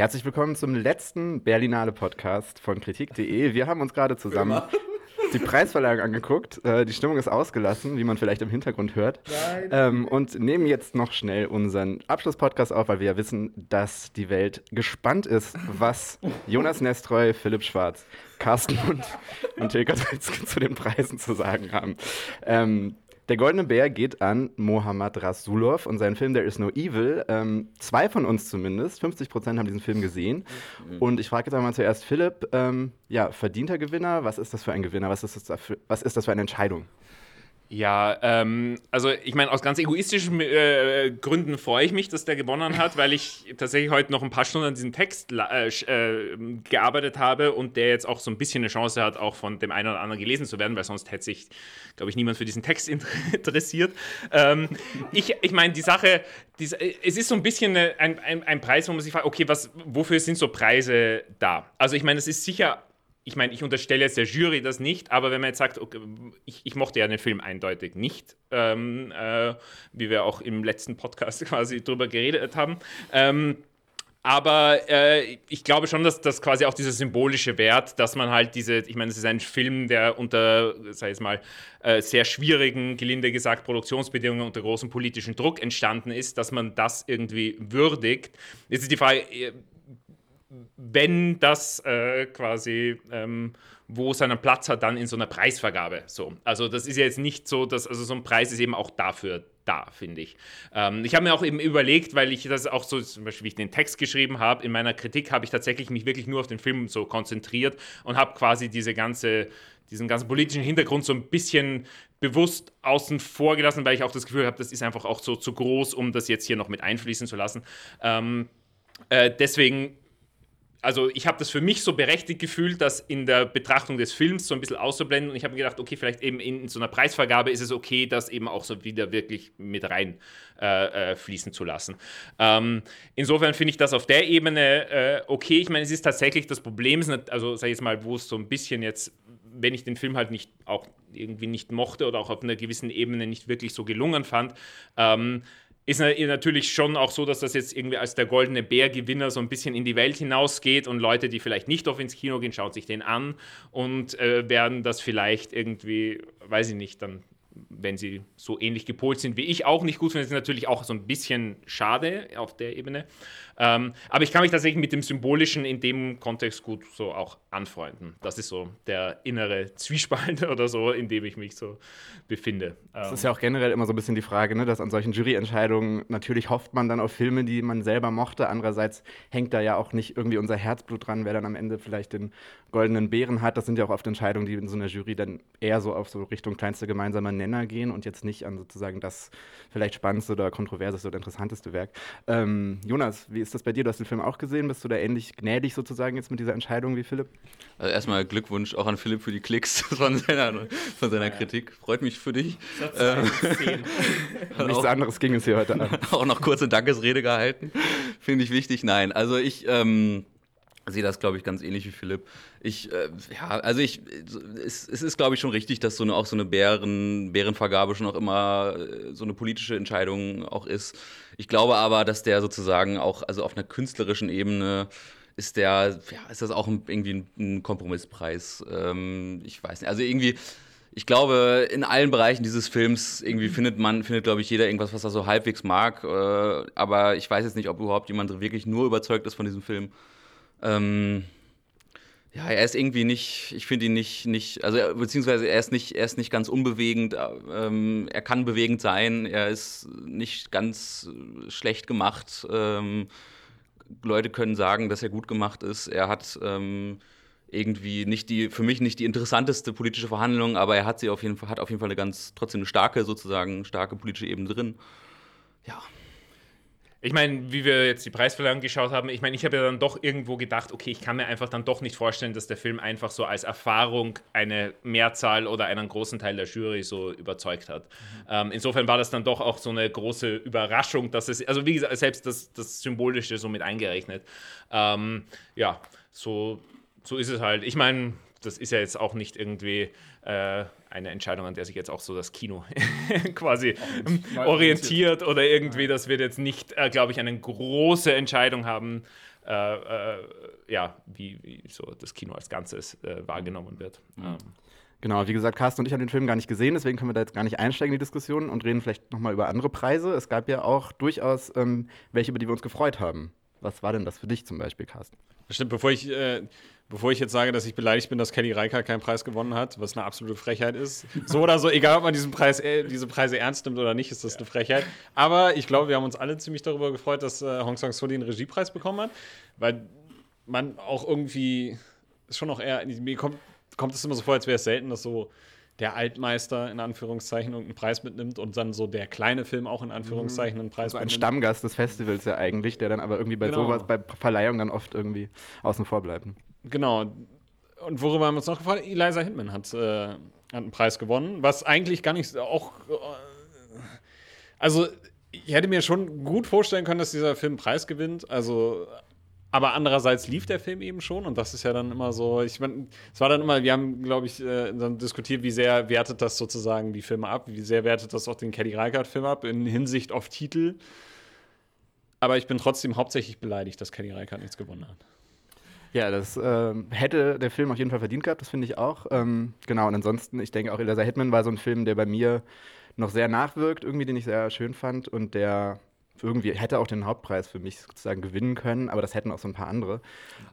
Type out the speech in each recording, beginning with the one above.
Herzlich willkommen zum letzten Berlinale Podcast von Kritik.de. Wir haben uns gerade zusammen die Preisverleihung angeguckt. Äh, die Stimmung ist ausgelassen, wie man vielleicht im Hintergrund hört. Ähm, und nehmen jetzt noch schnell unseren Abschlusspodcast auf, weil wir ja wissen, dass die Welt gespannt ist, was Jonas Nestroy, Philipp Schwarz, Carsten und, und Tilka zu den Preisen zu sagen haben. Ähm, der Goldene Bär geht an Mohammad Rasulov und seinen Film There is no Evil. Ähm, zwei von uns zumindest, 50 Prozent haben diesen Film gesehen. Mhm. Und ich frage jetzt einmal zuerst Philipp, ähm, ja, verdienter Gewinner? Was ist das für ein Gewinner? Was ist das für, was ist das für eine Entscheidung? Ja, ähm, also ich meine, aus ganz egoistischen äh, Gründen freue ich mich, dass der gewonnen hat, weil ich tatsächlich heute noch ein paar Stunden an diesem Text äh, äh, gearbeitet habe und der jetzt auch so ein bisschen eine Chance hat, auch von dem einen oder anderen gelesen zu werden, weil sonst hätte sich, glaube ich, niemand für diesen Text interessiert. Ähm, ich ich meine, die Sache, die, es ist so ein bisschen ein, ein, ein Preis, wo man sich fragt, okay, was, wofür sind so Preise da? Also ich meine, es ist sicher ich meine, ich unterstelle jetzt der Jury das nicht, aber wenn man jetzt sagt, okay, ich, ich, mochte ja den Film eindeutig nicht, ähm, äh, wie wir auch im letzten Podcast quasi drüber geredet haben, ähm, aber äh, ich glaube schon, dass das quasi auch dieser symbolische Wert, dass man halt diese, ich meine, es ist ein Film, der unter, sag ich mal, äh, sehr schwierigen, gelinde gesagt, Produktionsbedingungen unter großem politischen Druck entstanden ist, dass man das irgendwie würdigt. Jetzt ist die Frage, äh, wenn das äh, quasi, ähm, wo seinen Platz hat, dann in so einer Preisvergabe. So. Also das ist ja jetzt nicht so, dass, also so ein Preis ist eben auch dafür da, finde ich. Ähm, ich habe mir auch eben überlegt, weil ich das auch so, zum Beispiel, wie ich den Text geschrieben habe, in meiner Kritik habe ich tatsächlich mich wirklich nur auf den Film so konzentriert und habe quasi diese ganze, diesen ganzen politischen Hintergrund so ein bisschen bewusst außen vor gelassen, weil ich auch das Gefühl habe, das ist einfach auch so zu groß, um das jetzt hier noch mit einfließen zu lassen. Ähm, äh, deswegen also ich habe das für mich so berechtigt gefühlt, das in der Betrachtung des Films so ein bisschen auszublenden. Und ich habe mir gedacht, okay, vielleicht eben in, in, so einer Preisvergabe ist es okay, das eben auch so wieder wirklich mit rein äh, äh, fließen zu lassen. Ähm, insofern finde ich das auf der Ebene äh, okay. Ich meine, es ist tatsächlich das Problem, also sag ich jetzt mal, wo es so ein bisschen jetzt, wenn ich den Film halt nicht auch irgendwie nicht mochte oder auch auf einer gewissen Ebene nicht wirklich so gelungen fand, ähm, ist natürlich schon auch so, dass das jetzt irgendwie als der goldene Bär-Gewinner so ein bisschen in die Welt hinausgeht und Leute, die vielleicht nicht auf ins Kino gehen, schauen sich den an und äh, werden das vielleicht irgendwie, weiß ich nicht, dann wenn sie so ähnlich gepolt sind wie ich, auch nicht gut finden. Das ist natürlich auch so ein bisschen schade auf der Ebene. Ähm, aber ich kann mich tatsächlich mit dem Symbolischen in dem Kontext gut so auch anfreunden. Das ist so der innere Zwiespalt oder so, in dem ich mich so befinde. Das ähm. ist ja auch generell immer so ein bisschen die Frage, ne, dass an solchen Juryentscheidungen natürlich hofft man dann auf Filme, die man selber mochte. Andererseits hängt da ja auch nicht irgendwie unser Herzblut dran, wer dann am Ende vielleicht den goldenen Bären hat. Das sind ja auch oft Entscheidungen, die in so einer Jury dann eher so auf so Richtung kleinste gemeinsame Nenner gehen und jetzt nicht an sozusagen das vielleicht spannendste oder kontroverseste oder interessanteste Werk. Ähm, Jonas, wie ist das bei dir? Du hast den Film auch gesehen. Bist du da ähnlich gnädig sozusagen jetzt mit dieser Entscheidung wie Philipp? Also erstmal Glückwunsch auch an Philipp für die Klicks von seiner, von seiner ja. Kritik. Freut mich für dich. Ähm, Nichts anderes ging es hier heute Abend. auch noch kurze Dankesrede gehalten. Finde ich wichtig. Nein, also ich. Ähm, sehe das, glaube ich, ganz ähnlich wie Philipp. Ich, äh, ja, also ich, es, es ist, glaube ich, schon richtig, dass so eine, auch so eine Bären, Bärenvergabe schon auch immer äh, so eine politische Entscheidung auch ist. Ich glaube aber, dass der sozusagen auch, also auf einer künstlerischen Ebene ist der, ja, ist das auch ein, irgendwie ein, ein Kompromisspreis. Ähm, ich weiß nicht, also irgendwie, ich glaube, in allen Bereichen dieses Films irgendwie findet man, findet, glaube ich, jeder irgendwas, was er so halbwegs mag. Äh, aber ich weiß jetzt nicht, ob überhaupt jemand wirklich nur überzeugt ist von diesem Film. Ähm, ja, er ist irgendwie nicht, ich finde ihn nicht, nicht, also beziehungsweise er ist nicht, er ist nicht ganz unbewegend, ähm, er kann bewegend sein, er ist nicht ganz schlecht gemacht. Ähm, Leute können sagen, dass er gut gemacht ist. Er hat ähm, irgendwie nicht die, für mich nicht die interessanteste politische Verhandlung, aber er hat sie auf jeden Fall, hat auf jeden Fall eine ganz, trotzdem eine starke, sozusagen, starke politische Ebene drin. Ja. Ich meine, wie wir jetzt die Preisverleihung geschaut haben, ich meine, ich habe ja dann doch irgendwo gedacht, okay, ich kann mir einfach dann doch nicht vorstellen, dass der Film einfach so als Erfahrung eine Mehrzahl oder einen großen Teil der Jury so überzeugt hat. Mhm. Ähm, insofern war das dann doch auch so eine große Überraschung, dass es, also wie gesagt, selbst das, das Symbolische so mit eingerechnet. Ähm, ja, so, so ist es halt. Ich meine, das ist ja jetzt auch nicht irgendwie äh, eine Entscheidung, an der sich jetzt auch so das Kino quasi orientiert oder irgendwie, das wird jetzt nicht, äh, glaube ich, eine große Entscheidung haben, äh, äh, ja, wie, wie, so das Kino als Ganzes äh, wahrgenommen wird. Mhm. Ähm. Genau, wie gesagt, Carsten und ich haben den Film gar nicht gesehen, deswegen können wir da jetzt gar nicht einsteigen in die Diskussion und reden vielleicht nochmal über andere Preise. Es gab ja auch durchaus ähm, welche, über die wir uns gefreut haben. Was war denn das für dich zum Beispiel, Carsten? Stimmt, bevor ich, äh, bevor ich jetzt sage, dass ich beleidigt bin, dass Kelly Reichardt keinen Preis gewonnen hat, was eine absolute Frechheit ist. So oder so, egal ob man diesen Preis, äh, diese Preise ernst nimmt oder nicht, ist das eine Frechheit. Aber ich glaube, wir haben uns alle ziemlich darüber gefreut, dass äh, Hong Sang-soo den Regiepreis bekommen hat, weil man auch irgendwie, ist schon noch eher, mir kommt kommt es immer so vor, als wäre es selten, dass so der Altmeister in Anführungszeichen irgendeinen Preis mitnimmt und dann so der kleine Film auch in Anführungszeichen einen Preis also ein mitnimmt. Ein Stammgast des Festivals ja eigentlich, der dann aber irgendwie bei genau. sowas, bei Verleihung dann oft irgendwie außen vor bleibt. Genau. Und worüber haben wir uns noch gefragt? Eliza Hitman hat, äh, hat einen Preis gewonnen, was eigentlich gar nicht auch. Äh, also, ich hätte mir schon gut vorstellen können, dass dieser Film einen Preis gewinnt. Also aber andererseits lief der Film eben schon und das ist ja dann immer so, ich meine, es war dann immer, wir haben, glaube ich, äh, dann diskutiert, wie sehr wertet das sozusagen die Filme ab, wie sehr wertet das auch den Kelly Reichardt-Film ab in Hinsicht auf Titel. Aber ich bin trotzdem hauptsächlich beleidigt, dass Kelly Reichardt nichts gewonnen hat. Ja, das äh, hätte der Film auf jeden Fall verdient gehabt, das finde ich auch. Ähm, genau, und ansonsten, ich denke auch, Eliza Hitman war so ein Film, der bei mir noch sehr nachwirkt, irgendwie, den ich sehr schön fand und der irgendwie hätte auch den Hauptpreis für mich sozusagen gewinnen können, aber das hätten auch so ein paar andere.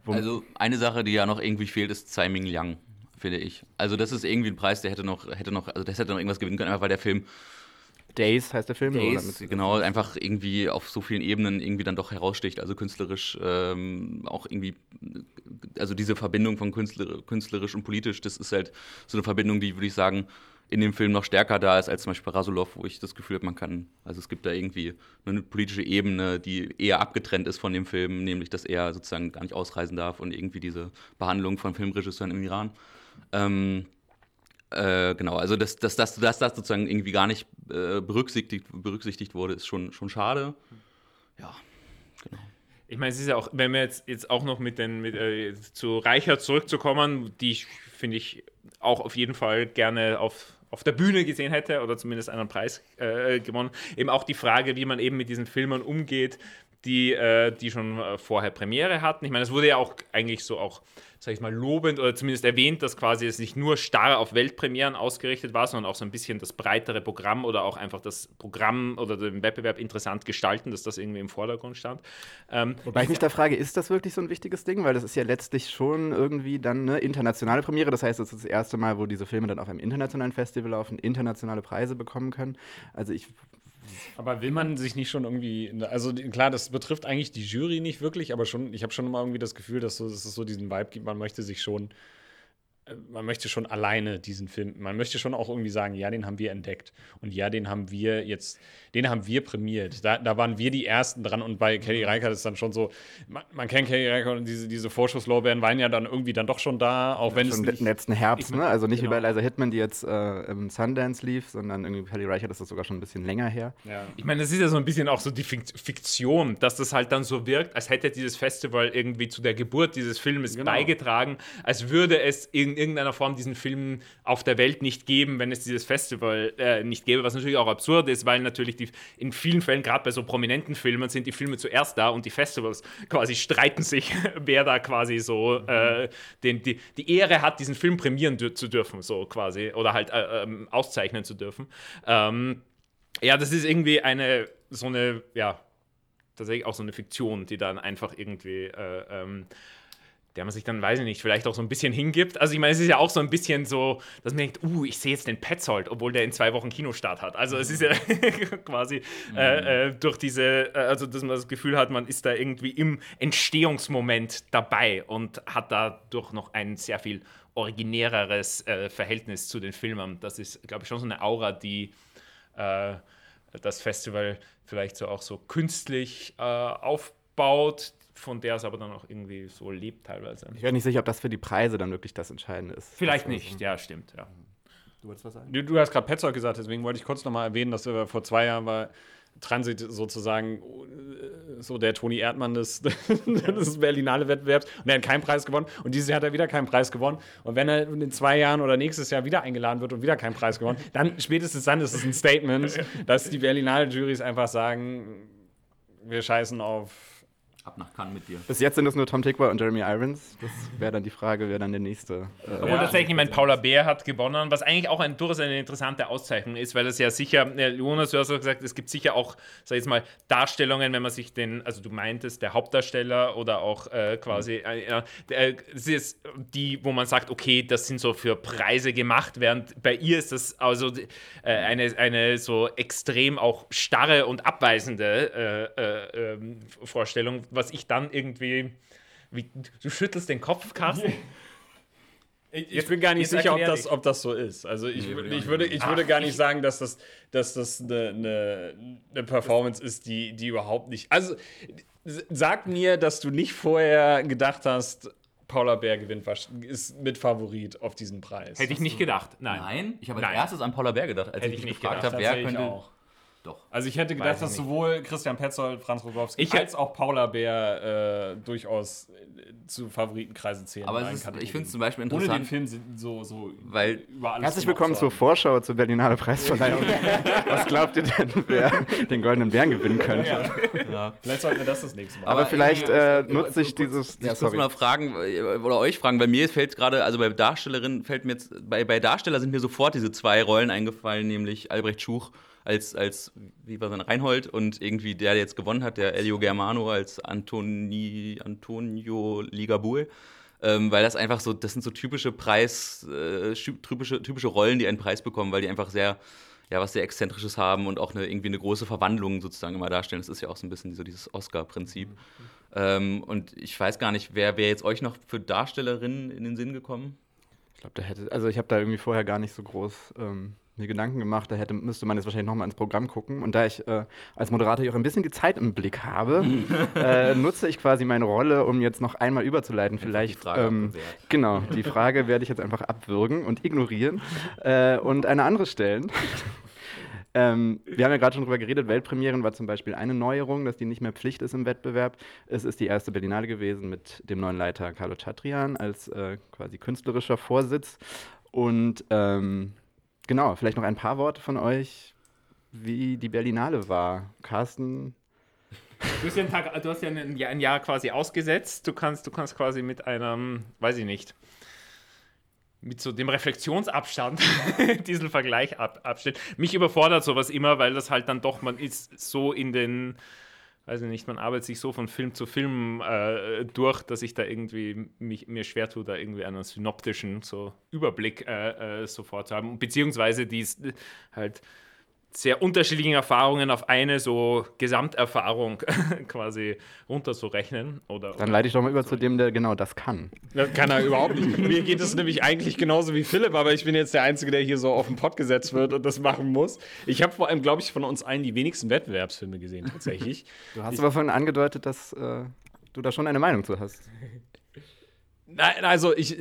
Also eine Sache, die ja noch irgendwie fehlt, ist Tsai Ming Liang, finde ich. Also das ist irgendwie ein Preis, der hätte noch, hätte noch, also das hätte noch irgendwas gewinnen können, einfach weil der Film Days heißt der Film. Days, genau, einfach irgendwie auf so vielen Ebenen irgendwie dann doch heraussticht. Also künstlerisch ähm, auch irgendwie, also diese Verbindung von Künstler, künstlerisch und politisch, das ist halt so eine Verbindung, die, würde ich sagen, in dem Film noch stärker da ist als zum Beispiel Rasulov, wo ich das Gefühl habe, man kann, also es gibt da irgendwie eine politische Ebene, die eher abgetrennt ist von dem Film, nämlich dass er sozusagen gar nicht ausreisen darf und irgendwie diese Behandlung von Filmregisseuren im Iran. Ähm, äh, genau, also dass, dass, dass, dass das sozusagen irgendwie gar nicht äh, berücksichtigt, berücksichtigt wurde, ist schon, schon schade. Ja, genau. Ich meine, es ist ja auch, wenn wir jetzt, jetzt auch noch mit den, mit, äh, zu Reichert zurückzukommen, die finde ich, auch auf jeden Fall gerne auf auf der Bühne gesehen hätte oder zumindest einen Preis äh, gewonnen. Eben auch die Frage, wie man eben mit diesen Filmen umgeht, die, äh, die schon äh, vorher Premiere hatten. Ich meine, es wurde ja auch eigentlich so auch sage ich mal, lobend oder zumindest erwähnt, dass quasi es nicht nur starr auf Weltpremieren ausgerichtet war, sondern auch so ein bisschen das breitere Programm oder auch einfach das Programm oder den Wettbewerb interessant gestalten, dass das irgendwie im Vordergrund stand. Ähm, Wobei ich mich da frage, ist das wirklich so ein wichtiges Ding? Weil das ist ja letztlich schon irgendwie dann eine internationale Premiere. Das heißt, es ist das erste Mal, wo diese Filme dann auf einem internationalen Festival laufen, internationale Preise bekommen können. Also ich aber will man sich nicht schon irgendwie, also klar, das betrifft eigentlich die Jury nicht wirklich, aber schon, ich habe schon immer irgendwie das Gefühl, dass, so, dass es so diesen Vibe gibt, man möchte sich schon man möchte schon alleine diesen Film, man möchte schon auch irgendwie sagen, ja, den haben wir entdeckt und ja, den haben wir jetzt, den haben wir prämiert. Da, da waren wir die Ersten dran und bei Kelly mhm. Reichardt ist dann schon so, man, man kennt Kelly Reichardt und diese, diese Vorschusslorbeeren waren ja dann irgendwie dann doch schon da, auch wenn ja, es nicht, letzten Herbst, ne? Also nicht genau. wie bei Eliza Hitman, die jetzt äh, im Sundance lief, sondern irgendwie Kelly Reichardt ist das sogar schon ein bisschen länger her. Ja. Ich meine, das ist ja so ein bisschen auch so die Fiktion, dass das halt dann so wirkt, als hätte dieses Festival irgendwie zu der Geburt dieses Filmes genau. beigetragen, als würde es in irgendeiner Form diesen Film auf der Welt nicht geben, wenn es dieses Festival äh, nicht gäbe, was natürlich auch absurd ist, weil natürlich die, in vielen Fällen, gerade bei so prominenten Filmen, sind die Filme zuerst da und die Festivals quasi streiten sich, wer da quasi so äh, den, die, die Ehre hat, diesen Film prämieren zu dürfen, so quasi, oder halt äh, ähm, auszeichnen zu dürfen. Ähm, ja, das ist irgendwie eine, so eine, ja, tatsächlich auch so eine Fiktion, die dann einfach irgendwie äh, ähm, der man sich dann, weiß ich nicht, vielleicht auch so ein bisschen hingibt. Also ich meine, es ist ja auch so ein bisschen so, dass man denkt, uh, ich sehe jetzt den Petzold, obwohl der in zwei Wochen Kinostart hat. Also es ist ja quasi mhm. äh, äh, durch diese, äh, also dass man das Gefühl hat, man ist da irgendwie im Entstehungsmoment dabei und hat dadurch noch ein sehr viel originäreres äh, Verhältnis zu den Filmen. Das ist, glaube ich, schon so eine Aura, die äh, das Festival vielleicht so auch so künstlich äh, aufbaut, von der es aber dann auch irgendwie so lebt teilweise. Ich bin nicht sicher, ob das für die Preise dann wirklich das Entscheidende ist. Vielleicht nicht, ja, stimmt, ja. Du wolltest was sagen? Du, du hast gerade Petzold gesagt, deswegen wollte ich kurz nochmal erwähnen, dass wir vor zwei Jahren war Transit sozusagen äh, so der Toni Erdmann des, des Berlinale Wettbewerbs und er hat keinen Preis gewonnen und dieses Jahr hat er wieder keinen Preis gewonnen und wenn er in zwei Jahren oder nächstes Jahr wieder eingeladen wird und wieder keinen Preis gewonnen, dann spätestens dann ist es ein Statement, dass die Berlinale Juries einfach sagen, wir scheißen auf ab nach Cannes mit dir. Bis jetzt sind es nur Tom Tickwer und Jeremy Irons. Das wäre dann die Frage, wer dann der nächste. Äh, Obwohl tatsächlich, ich meine, Paula Bär hat gewonnen, was eigentlich auch ein, durchaus eine interessante Auszeichnung ist, weil es ja sicher, äh, Jonas, du hast auch gesagt, es gibt sicher auch, sag ich jetzt mal, Darstellungen, wenn man sich den, also du meintest, der Hauptdarsteller oder auch äh, quasi, äh, äh, das ist die, wo man sagt, okay, das sind so für Preise gemacht, während bei ihr ist das also äh, eine, eine so extrem auch starre und abweisende äh, äh, ähm, Vorstellung, was ich dann irgendwie. Wie, du schüttelst den Kopf, Carsten? Ich, ich bin gar nicht sicher, ob das, ob das so ist. Also ich, Nee, würde ich, würde, ich würde gar nicht ich- sagen, dass das, dass das eine, eine, eine Performance ist, die, die überhaupt nicht. Also sag mir, dass du nicht vorher gedacht hast, Paula Bär gewinnt ist mit Favorit auf diesen Preis. Hätte ich nicht gedacht. Nein. Nein, ich habe Nein. als erstes an Paula Bär gedacht, als Hätte ich ich mich gefragt gedacht, habe, wer könnte. auch. Doch. Also ich hätte gedacht, ich dass nicht. sowohl Christian Petzold, Franz Rogowski Ich als auch Paula Bär äh, durchaus äh, zu Favoritenkreise zählen. Aber ist, ich finde es zum Beispiel Ohne den interessant, Film sind so, so weil über alles Herzlich willkommen zu zur. Vorschau zur Berlinale Preisverleihung. Was glaubt ihr denn, wer den Goldenen Bären gewinnen könnte? Vielleicht sollten wir das das nächste Mal. Aber, Aber vielleicht irgendwie- äh, nutze ich dieses. Ja, ich muss sorry. mal fragen, äh, oder euch fragen, bei mir fällt gerade, also bei Darstellerinnen fällt mir jetzt, bei, bei Darsteller sind mir sofort diese zwei Rollen eingefallen, nämlich Albrecht Schuch als, als wie war sein Reinhold und irgendwie der, der jetzt gewonnen hat, der Elio Germano als Antoni, Antonio Ligabue. Ähm, weil das einfach so, das sind so typische Preis, äh, typische, typische Rollen, die einen Preis bekommen, weil die einfach sehr, ja, was sehr Exzentrisches haben und auch eine, irgendwie eine große Verwandlung sozusagen immer darstellen. Das ist ja auch so ein bisschen so dieses Oscar-Prinzip. Ähm, und ich weiß gar nicht, wer wäre jetzt euch noch für Darstellerinnen in den Sinn gekommen? Ich glaube, da hätte, also ich habe da irgendwie vorher gar nicht so groß ähm, mir Gedanken gemacht. Da hätte, müsste man jetzt wahrscheinlich nochmal ins Programm gucken. Und da ich äh, als Moderator hier auch ein bisschen die Zeit im Blick habe, äh, nutze ich quasi meine Rolle, um jetzt noch einmal überzuleiten. Vielleicht. die Frage ähm, genau, die Frage werde ich jetzt einfach abwürgen und ignorieren äh, und eine andere stellen. Ähm, wir haben ja gerade schon drüber geredet, Weltpremieren war zum Beispiel eine Neuerung, dass die nicht mehr Pflicht ist im Wettbewerb. Es ist die erste Berlinale gewesen mit dem neuen Leiter Carlo Chatrian als äh, quasi künstlerischer Vorsitz. Und ähm, genau, vielleicht noch ein paar Worte von euch, wie die Berlinale war. Carsten, Du hast ja, Tag, du hast ja ein, Jahr, ein Jahr quasi ausgesetzt. Du kannst, du kannst quasi mit einem, weiß ich nicht, mit so dem Reflexionsabstand diesen Vergleich ab, abstellen. Mich überfordert sowas immer, weil das halt dann doch, man ist so in den, weiß ich nicht, man arbeitet sich so von Film zu Film äh, durch, dass ich da irgendwie mich, mir schwer tue, da irgendwie einen synoptischen so Überblick äh, äh, sofort zu haben. Beziehungsweise die ist halt sehr unterschiedlichen Erfahrungen auf eine so Gesamterfahrung quasi runterzurechnen. Oder, dann leite ich doch mal über zu dem, der genau das kann. Das kann er überhaupt nicht. Mir geht es nämlich eigentlich genauso wie Philipp, aber ich bin jetzt der Einzige, der hier so auf den Pott gesetzt wird und das machen muss. Ich habe vor allem, glaube ich, von uns allen die wenigsten Wettbewerbsfilme gesehen, tatsächlich. Du hast aber vorhin angedeutet, dass äh, du da schon eine Meinung zu hast. Nein, also ich.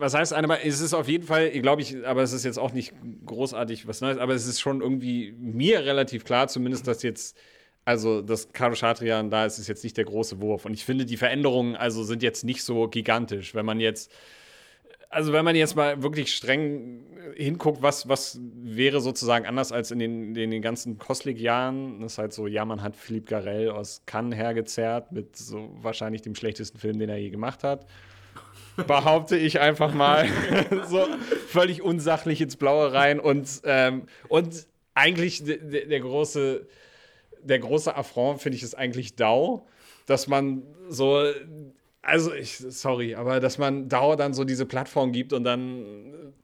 Was heißt eine, es ist auf jeden Fall, glaube ich, aber es ist jetzt auch nicht großartig was Neues, aber es ist schon irgendwie mir relativ klar, zumindest, dass jetzt, also, dass Carlo Chatrian da ist, ist jetzt nicht der große Wurf. Und ich finde, die Veränderungen also sind jetzt nicht so gigantisch. Wenn man jetzt, also wenn man jetzt mal wirklich streng hinguckt, was, was wäre sozusagen anders als in den, in den ganzen Kostlik-Jahren, das ist halt so, ja, man hat Philippe Garel aus Cannes hergezerrt mit so wahrscheinlich dem schlechtesten Film, den er je gemacht hat behaupte ich einfach mal, so völlig unsachlich ins Blaue rein und, ähm, und eigentlich der, große, der große Affront finde ich ist eigentlich Dau, dass man so, also ich, sorry, aber dass man Dau dann so diese Plattform gibt und dann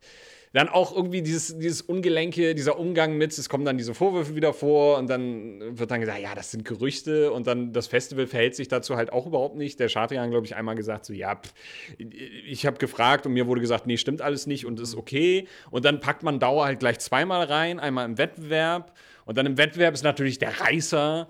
dann auch irgendwie dieses, dieses Ungelenke, dieser Umgang mit, es kommen dann diese Vorwürfe wieder vor und dann wird dann gesagt, ja, das sind Gerüchte und dann das Festival verhält sich dazu halt auch überhaupt nicht. Der Schadrian, glaube ich, einmal gesagt, so, ja, pff, ich habe gefragt und mir wurde gesagt, nee, stimmt alles nicht und ist okay. Und dann packt man Dauer halt gleich zweimal rein, einmal im Wettbewerb und dann im Wettbewerb ist natürlich der Reißer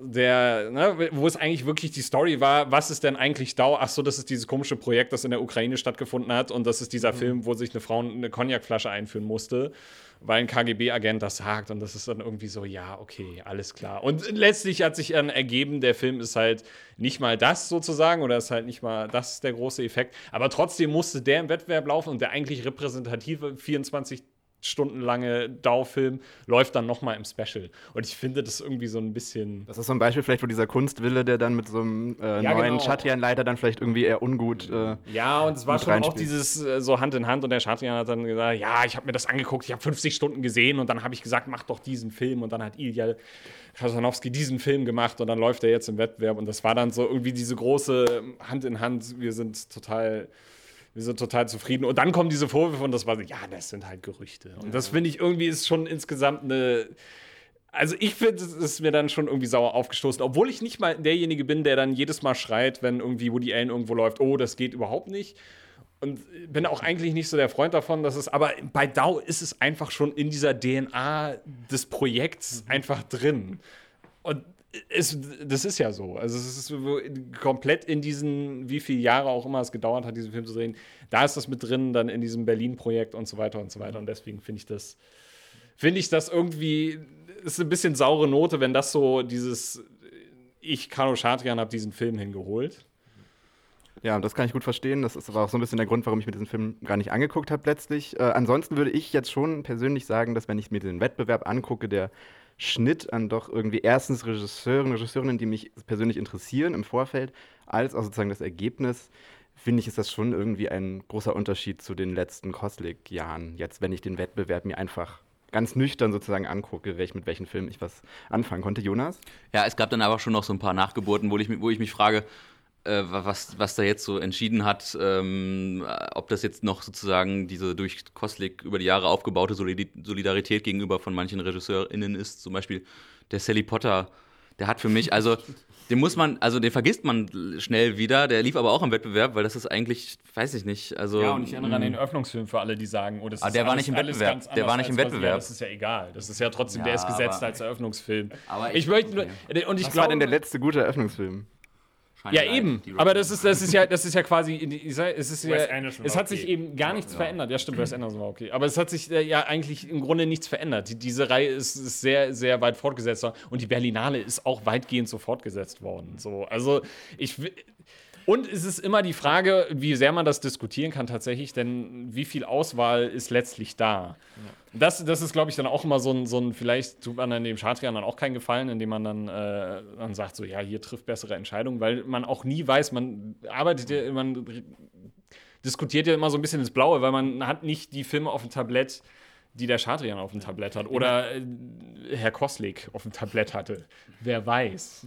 der, ne, wo es eigentlich wirklich die Story war, was ist denn eigentlich Dau? Ach so, das ist dieses komische Projekt, das in der Ukraine stattgefunden hat und das ist dieser Film, wo sich eine Frau eine Cognacflasche einführen musste, weil ein KGB-Agent das sagt und das ist dann irgendwie so, ja, okay, alles klar. Und letztlich hat sich dann ergeben, der Film ist halt nicht mal das sozusagen oder ist halt nicht mal das der große Effekt, aber trotzdem musste der im Wettbewerb laufen und der eigentlich repräsentative 24 stundenlange Dau-Film läuft dann nochmal im Special. Und ich finde das irgendwie so ein bisschen. Das ist so ein Beispiel vielleicht, wo dieser Kunstwille, der dann mit so einem äh, ja, neuen genau. Chatrian-Leiter dann vielleicht irgendwie eher ungut. Äh, ja, und es war schon auch dieses äh, so Hand in Hand und der Chatrian hat dann gesagt: Ja, ich habe mir das angeguckt, ich habe 50 Stunden gesehen und dann habe ich gesagt, mach doch diesen Film. Und dann hat Ilya Kasanowski diesen Film gemacht und dann läuft er jetzt im Wettbewerb. Und das war dann so irgendwie diese große Hand in Hand. Wir sind total wir sind total zufrieden. Und dann kommen diese Vorwürfe und das war so, ja, das sind halt Gerüchte. Und das finde ich irgendwie ist schon insgesamt eine. Also ich finde, es ist mir dann schon irgendwie sauer aufgestoßen, obwohl ich nicht mal derjenige bin, der dann jedes Mal schreit, wenn irgendwie Woody Allen irgendwo läuft, oh, das geht überhaupt nicht. Und bin auch eigentlich nicht so der Freund davon, dass es, aber bei DAO ist es einfach schon in dieser DNA des Projekts einfach drin. Und es, das ist ja so. Also es ist komplett in diesen, wie viele Jahre auch immer es gedauert hat, diesen Film zu drehen, da ist das mit drin, dann in diesem Berlin-Projekt und so weiter und so weiter. Und deswegen finde ich das, finde ich das irgendwie, ist ein bisschen saure Note, wenn das so dieses, ich, Kano Schartian, habe diesen Film hingeholt. Ja, das kann ich gut verstehen. Das ist aber auch so ein bisschen der Grund, warum ich mir diesen Film gar nicht angeguckt habe letztlich. Äh, ansonsten würde ich jetzt schon persönlich sagen, dass wenn ich mir den Wettbewerb angucke, der Schnitt an doch irgendwie erstens Regisseuren, Regisseurinnen, die mich persönlich interessieren im Vorfeld, als auch sozusagen das Ergebnis, finde ich, ist das schon irgendwie ein großer Unterschied zu den letzten Koslik-Jahren. Jetzt, wenn ich den Wettbewerb mir einfach ganz nüchtern sozusagen angucke, welch, mit welchen Filmen ich was anfangen konnte. Jonas? Ja, es gab dann aber schon noch so ein paar Nachgeburten, wo ich, wo ich mich frage, was, was da jetzt so entschieden hat, ähm, ob das jetzt noch sozusagen diese durch Kostlik über die Jahre aufgebaute Solidarität gegenüber von manchen RegisseurInnen ist. Zum Beispiel der Sally Potter, der hat für mich, also den muss man, also den vergisst man schnell wieder. Der lief aber auch im Wettbewerb, weil das ist eigentlich, weiß ich nicht. Also, ja, und ich erinnere an den Öffnungsfilm für alle, die sagen, oh, das aber ist der war nicht im Wettbewerb. Der war nicht im Wettbewerb. Ja, das ist ja egal. Das ist ja trotzdem, ja, der ist gesetzt als Eröffnungsfilm. Aber ich, ich möchte nur, und ich Was glaube, war denn der letzte gute Eröffnungsfilm? Ja, eben. Aber das ist, das ist ja, das ist ja quasi, es ist ja, es hat sich eben gar nichts ja. verändert. Ja, stimmt, Wes Anderson war okay. Aber es hat sich äh, ja eigentlich im Grunde nichts verändert. Die, diese Reihe ist, ist, sehr, sehr weit fortgesetzt und die Berlinale ist auch weitgehend so fortgesetzt worden. So, also ich und es ist immer die Frage, wie sehr man das diskutieren kann tatsächlich, denn wie viel Auswahl ist letztlich da? Ja. Das, das ist, glaube ich, dann auch immer so ein, so ein vielleicht tut man dann dem Schadrian dann auch keinen Gefallen, indem man dann, äh, dann sagt, so, ja, hier trifft bessere Entscheidungen, weil man auch nie weiß, man arbeitet ja, man diskutiert ja immer so ein bisschen ins Blaue, weil man hat nicht die Filme auf dem Tablett, die der Schadrian auf dem Tablett hat oder äh, Herr Koslik auf dem Tablett hatte. Wer weiß.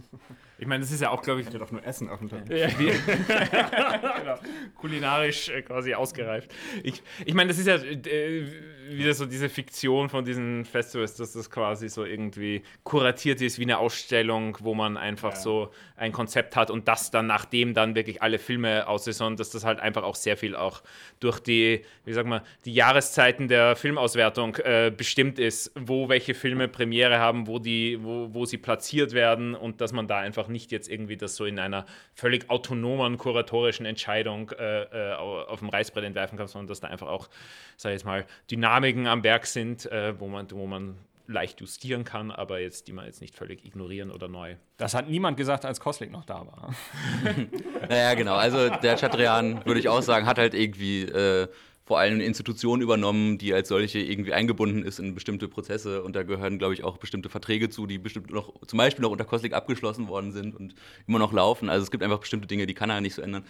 Ich meine, das ist ja auch, glaube ich, der doch nur Essen auf dem Tag. Ja. genau. Kulinarisch äh, quasi ausgereift. Ich, ich meine, das ist ja äh, wieder so diese Fiktion von diesen Festivals, dass das quasi so irgendwie kuratiert ist wie eine Ausstellung, wo man einfach ja. so ein Konzept hat und das dann, nachdem dann wirklich alle Filme aussaison, dass das halt einfach auch sehr viel auch durch die, wie sag mal, die Jahreszeiten der Filmauswertung äh, bestimmt ist, wo welche Filme Premiere haben, wo, die, wo, wo sie platziert werden und dass man da einfach auch nicht jetzt irgendwie das so in einer völlig autonomen kuratorischen Entscheidung äh, äh auf dem Reißbrett entwerfen kann, sondern dass da einfach auch, sag ich jetzt mal, Dynamiken am Berg sind, äh, wo, man, wo man leicht justieren kann, aber jetzt die man jetzt nicht völlig ignorieren oder neu. Das hat niemand gesagt, als Koslik noch da war. naja, genau. Also der Chatrian, würde ich auch sagen, hat halt irgendwie äh, vor allem eine Institution übernommen, die als solche irgendwie eingebunden ist in bestimmte Prozesse. Und da gehören, glaube ich, auch bestimmte Verträge zu, die bestimmt noch, zum Beispiel noch unter Koslik abgeschlossen worden sind und immer noch laufen. Also es gibt einfach bestimmte Dinge, die kann er nicht so ändern.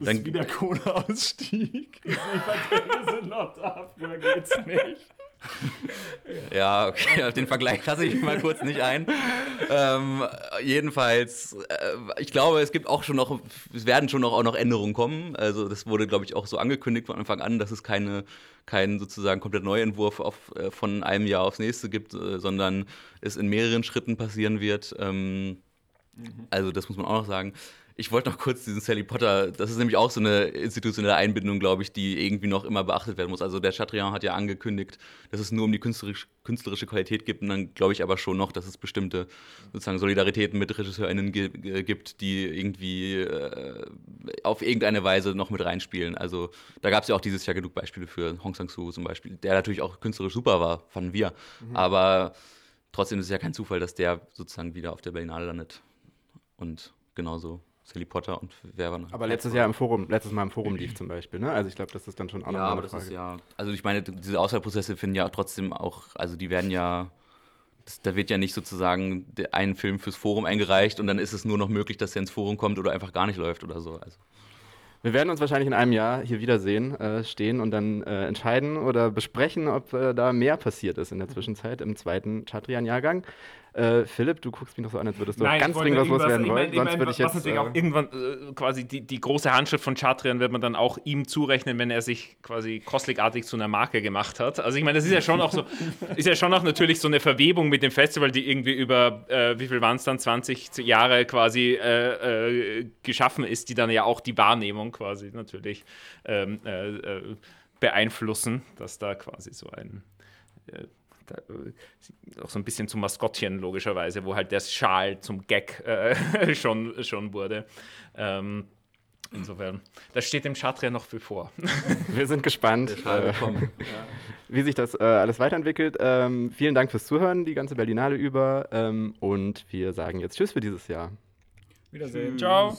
Das Dann, ist wie der Kohleausstieg. Die Verträge sind noch da, früher geht's nicht. ja, okay, auf den Vergleich lasse ich mal kurz nicht ein. Ähm, jedenfalls, äh, ich glaube, es gibt auch schon noch, es werden schon noch, auch noch Änderungen kommen. Also das wurde, glaube ich, auch so angekündigt von Anfang an, dass es keine, keinen sozusagen komplett Neuentwurf auf, äh, von einem Jahr aufs nächste gibt, äh, sondern es in mehreren Schritten passieren wird. Ähm, mhm. Also das muss man auch noch sagen. Ich wollte noch kurz diesen Sally Potter, das ist nämlich auch so eine institutionelle Einbindung, glaube ich, die irgendwie noch immer beachtet werden muss. Also der Chatrian hat ja angekündigt, dass es nur um die künstlerisch, künstlerische Qualität geht und dann glaube ich aber schon noch, dass es bestimmte sozusagen Solidaritäten mit RegisseurInnen gibt, die irgendwie äh, auf irgendeine Weise noch mit reinspielen. Also da gab es ja auch dieses Jahr genug Beispiele für Hong Sang-soo zum Beispiel, der natürlich auch künstlerisch super war, fanden wir. Mhm. Aber trotzdem ist es ja kein Zufall, dass der sozusagen wieder auf der Berlinale landet. Und genauso Sally Potter und wer war noch? Aber letztes Jahr im Forum, letztes Mal im Forum lief zum Beispiel, ne? Also ich glaube, das ist dann schon auch ja, noch aber das Frage. ist ja. Also ich meine, diese Auswahlprozesse finden ja trotzdem auch, also die werden ja. Das, da wird ja nicht sozusagen ein Film fürs Forum eingereicht und dann ist es nur noch möglich, dass er ins Forum kommt oder einfach gar nicht läuft oder so. Also. Wir werden uns wahrscheinlich in einem Jahr hier wiedersehen, äh, stehen und dann äh, entscheiden oder besprechen, ob äh, da mehr passiert ist in der Zwischenzeit im zweiten Chatrian-Jahrgang. Äh, Philipp, du guckst mich noch so an, als würdest du Nein, ganz dringend was loswerden ich wollen. mein- ich Sonst mein, würde ich was jetzt. natürlich auch äh, irgendwann äh, quasi die, die große Handschrift von Chatrian wird man dann auch ihm zurechnen, wenn er sich quasi kostligartig zu einer Marke gemacht hat. Also ich meine, das ist ja schon auch so, ist ja schon auch natürlich so eine Verwebung mit dem Festival, die irgendwie über, äh, wie viel waren es dann, 20 Jahre quasi äh, geschaffen ist, die dann ja auch die Wahrnehmung quasi natürlich ähm, äh, äh, beeinflussen, dass da quasi so ein da, äh, auch so ein bisschen zum Maskottchen logischerweise, wo halt der Schal zum Gag äh, schon, schon wurde. Ähm, insofern, das steht dem Chatrian noch viel vor. Wir sind gespannt, äh, wie sich das äh, alles weiterentwickelt. Ähm, vielen Dank fürs Zuhören, die ganze Berlinale über. Ähm, und wir sagen jetzt Tschüss für dieses Jahr. Wiedersehen. Ciao.